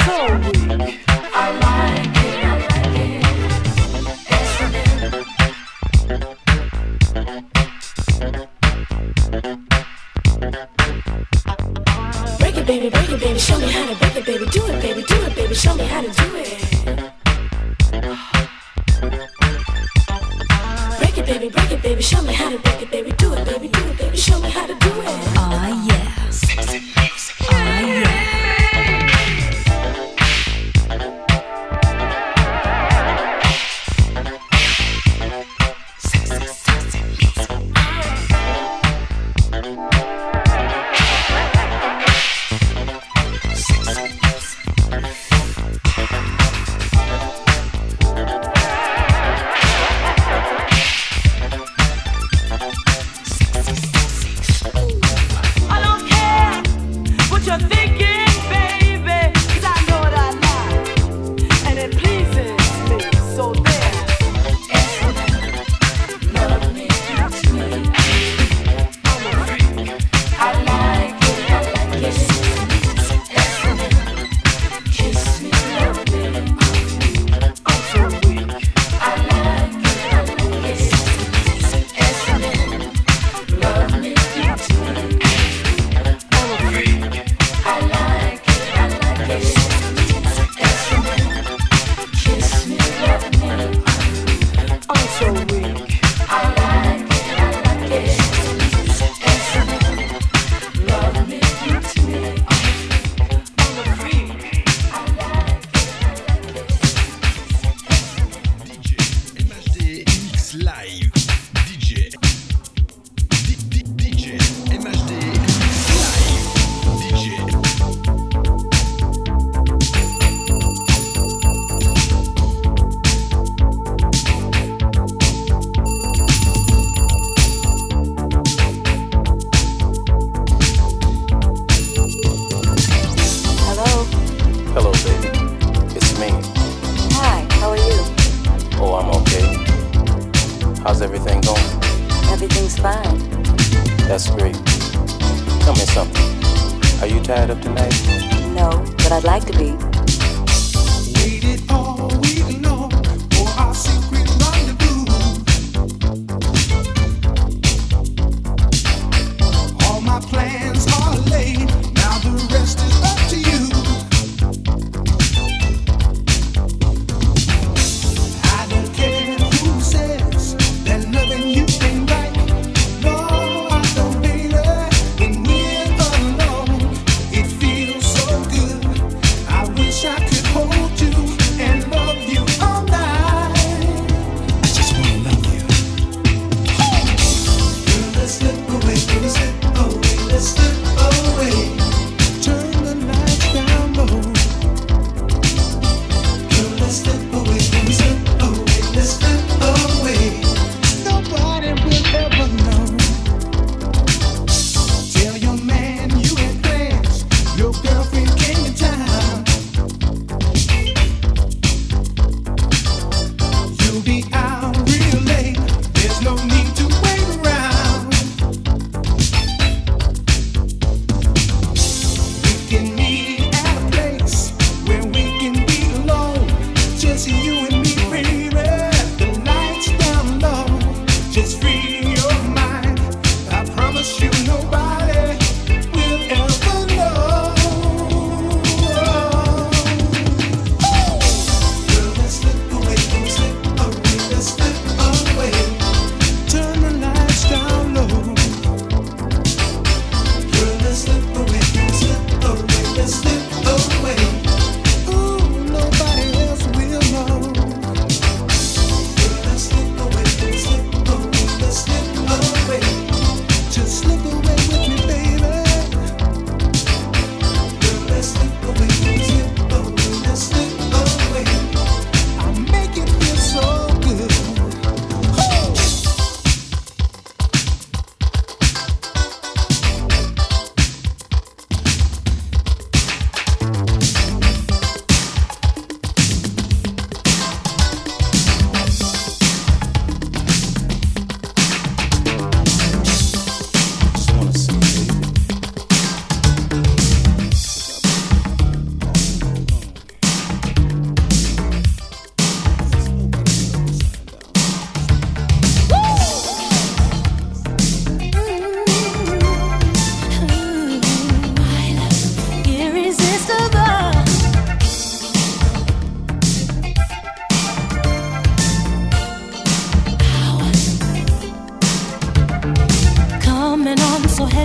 I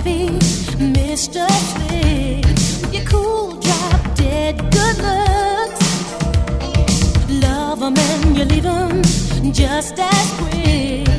heavy, Mr. Twig. With your cool drop dead good looks. Love them and you leave them just as quick.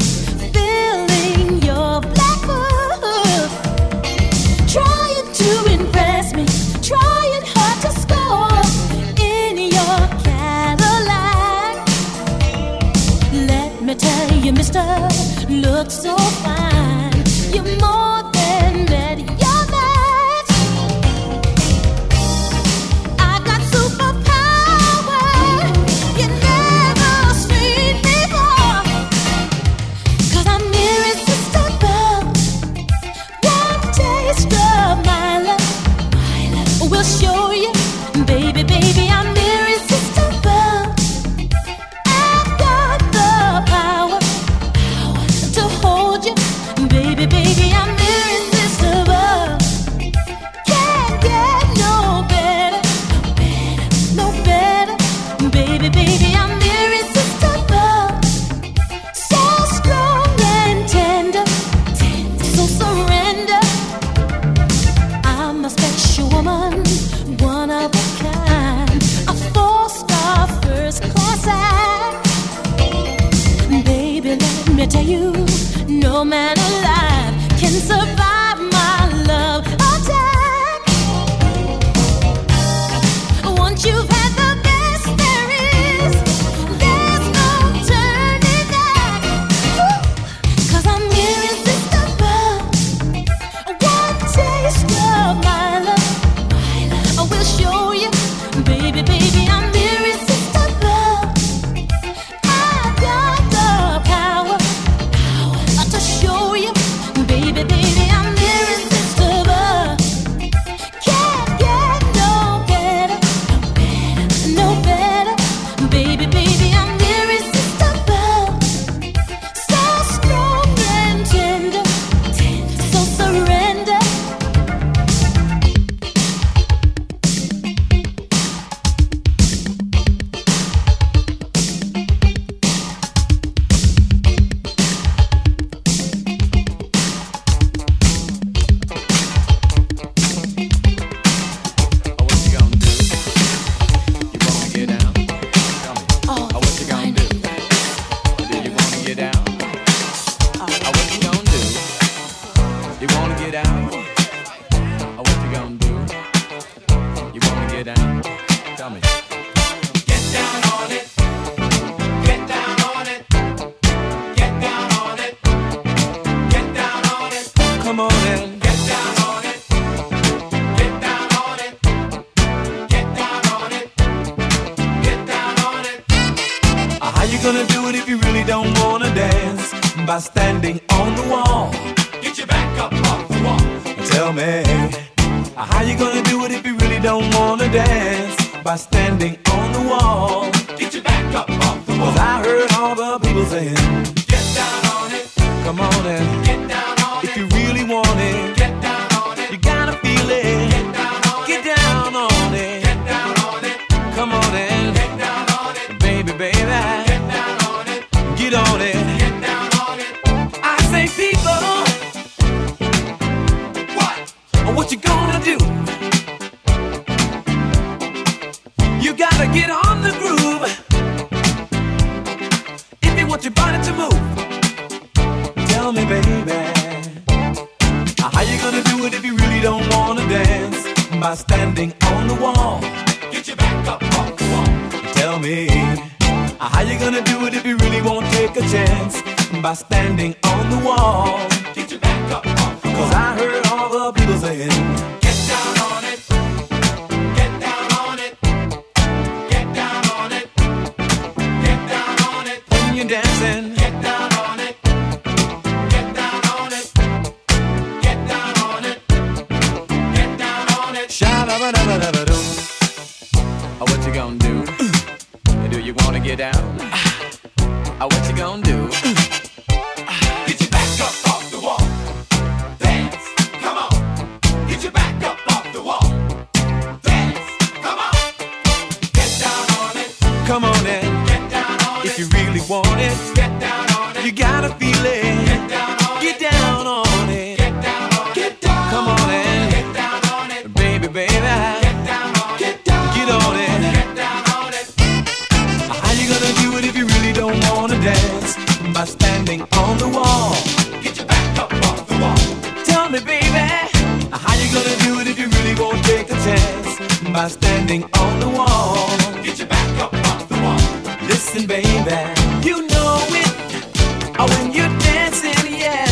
Come on and get down on if it. you standing on the wall. Get your back up off the wall. Tell me, baby, how you gonna do it if you really won't take the chance by standing on the wall? Get your back up off the wall. Listen, baby, you know it. Oh, when you're dancing, yeah,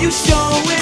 you show it.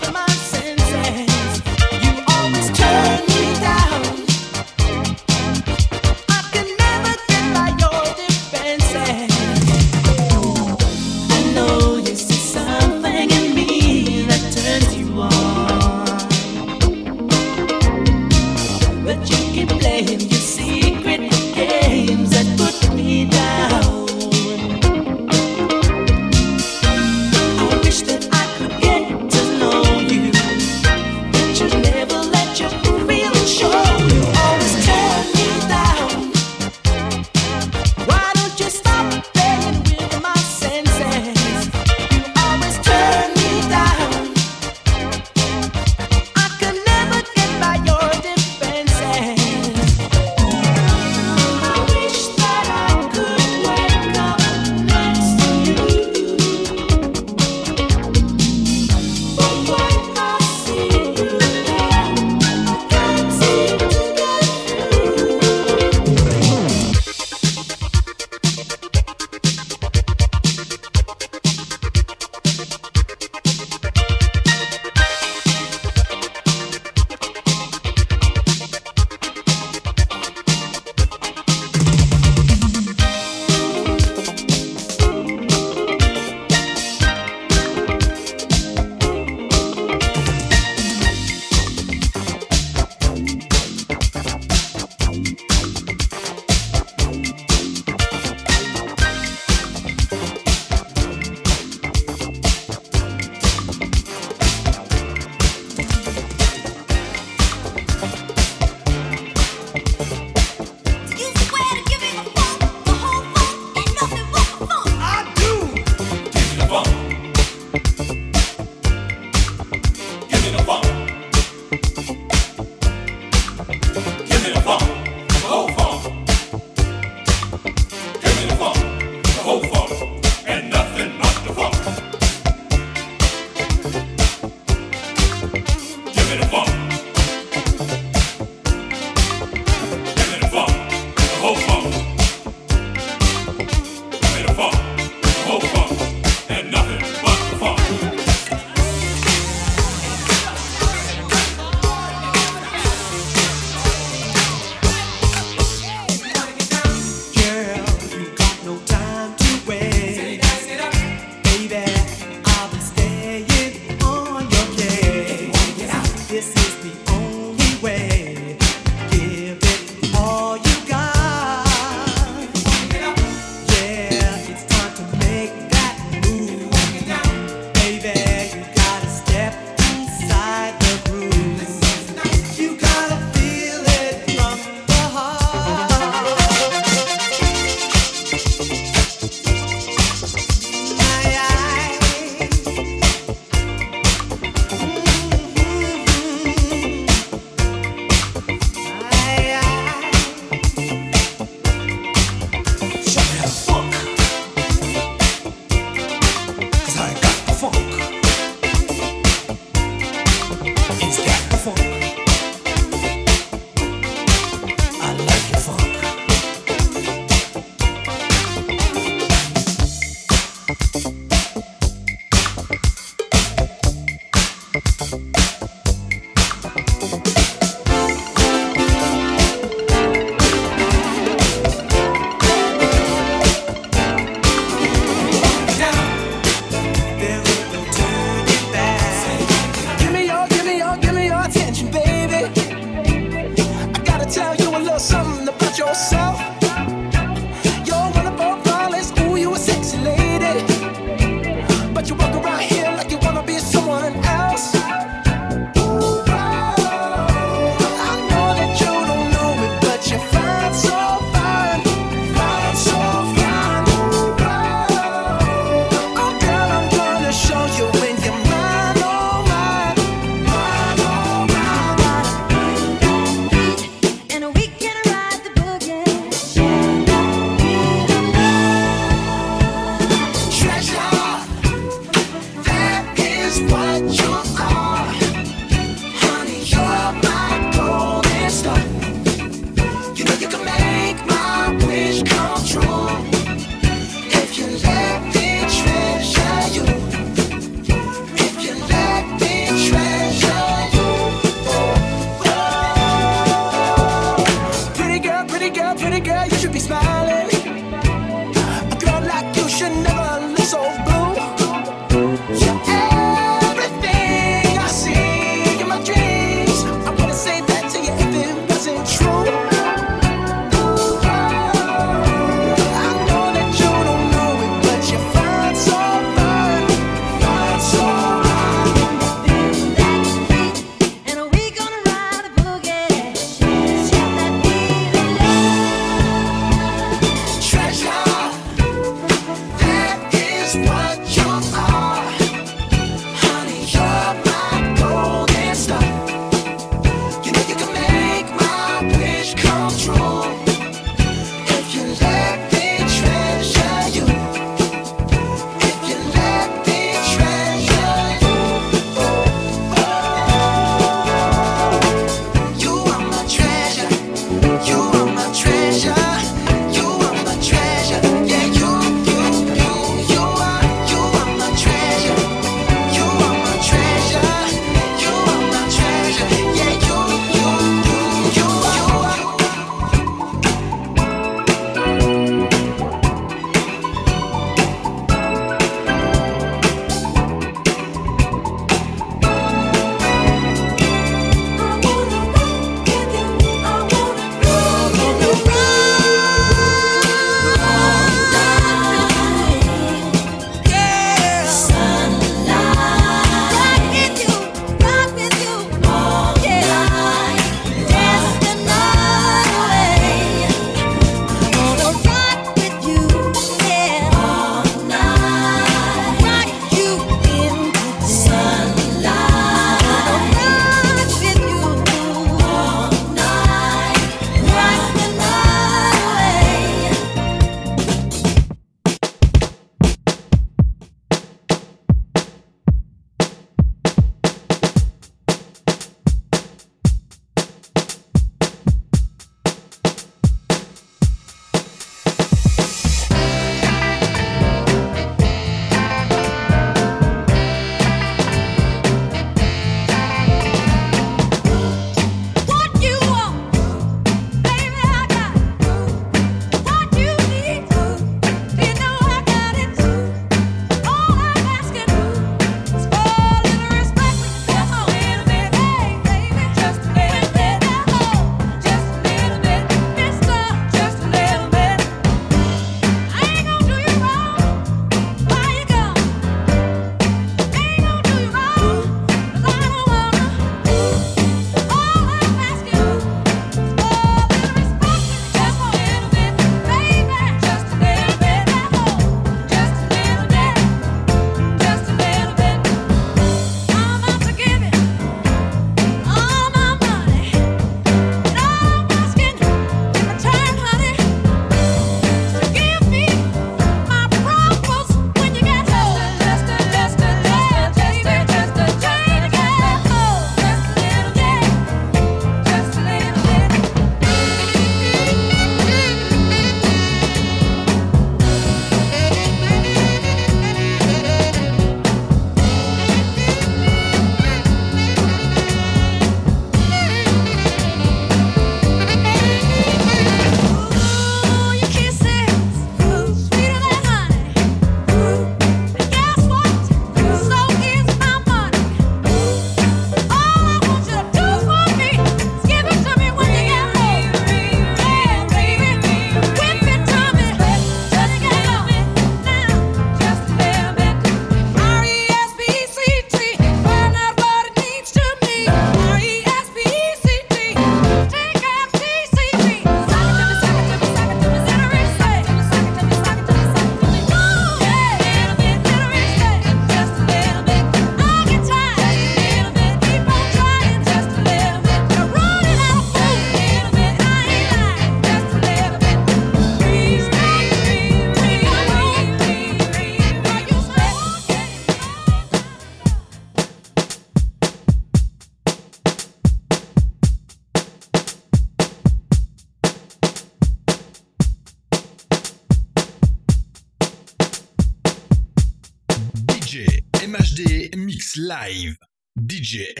Live. DJ